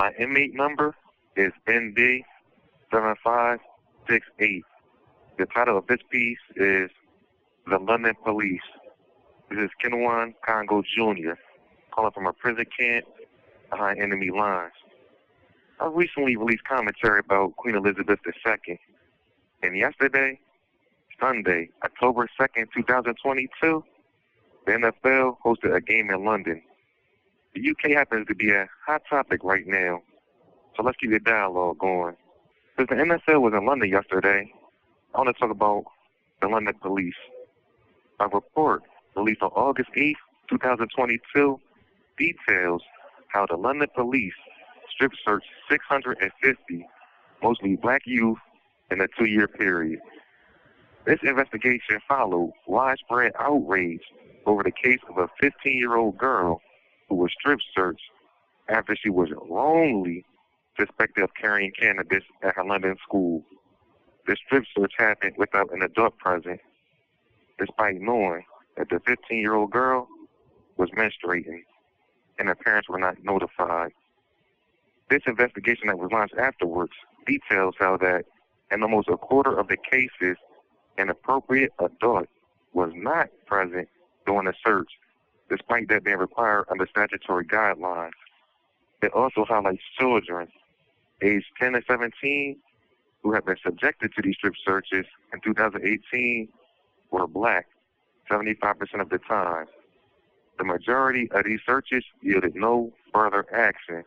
My inmate number is ND7568. The title of this piece is The London Police. This is Kenjuan Congo Jr. calling from a prison camp behind enemy lines. I recently released commentary about Queen Elizabeth II. And yesterday, Sunday, October 2nd, 2022, the NFL hosted a game in London. The UK happens to be a hot topic right now, so let's keep the dialogue going. Since the NFL was in London yesterday, I want to talk about the London police. A report released on August 8, 2022, details how the London police strip searched 650 mostly black youth in a two-year period. This investigation followed widespread outrage over the case of a 15-year-old girl who was strip searched after she was wrongly suspected of carrying cannabis at her London school. The strip search happened without an adult present, despite knowing that the 15-year-old girl was menstruating and her parents were not notified. This investigation that was launched afterwards details how that in almost a quarter of the cases, an appropriate adult was not present during the search despite that being required under statutory guidelines. It also highlights children aged 10 to 17 who have been subjected to these strip searches in 2018 were black 75% of the time. The majority of these searches yielded no further action.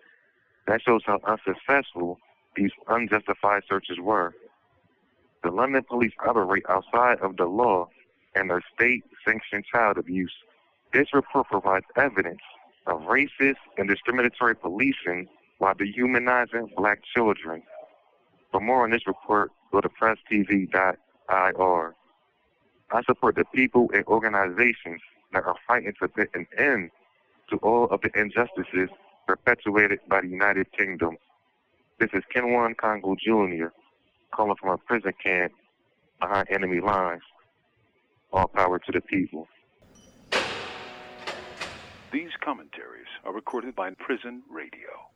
That shows how unsuccessful these unjustified searches were. The London police operate outside of the law and their state sanctioned child abuse this report provides evidence of racist and discriminatory policing while dehumanizing black children. For more on this report, go to presstv.ir. I support the people and organizations that are fighting to put an end to all of the injustices perpetuated by the United Kingdom. This is Kenjuan Congo Jr. calling from a prison camp behind enemy lines. All power to the people. These commentaries are recorded by Prison Radio.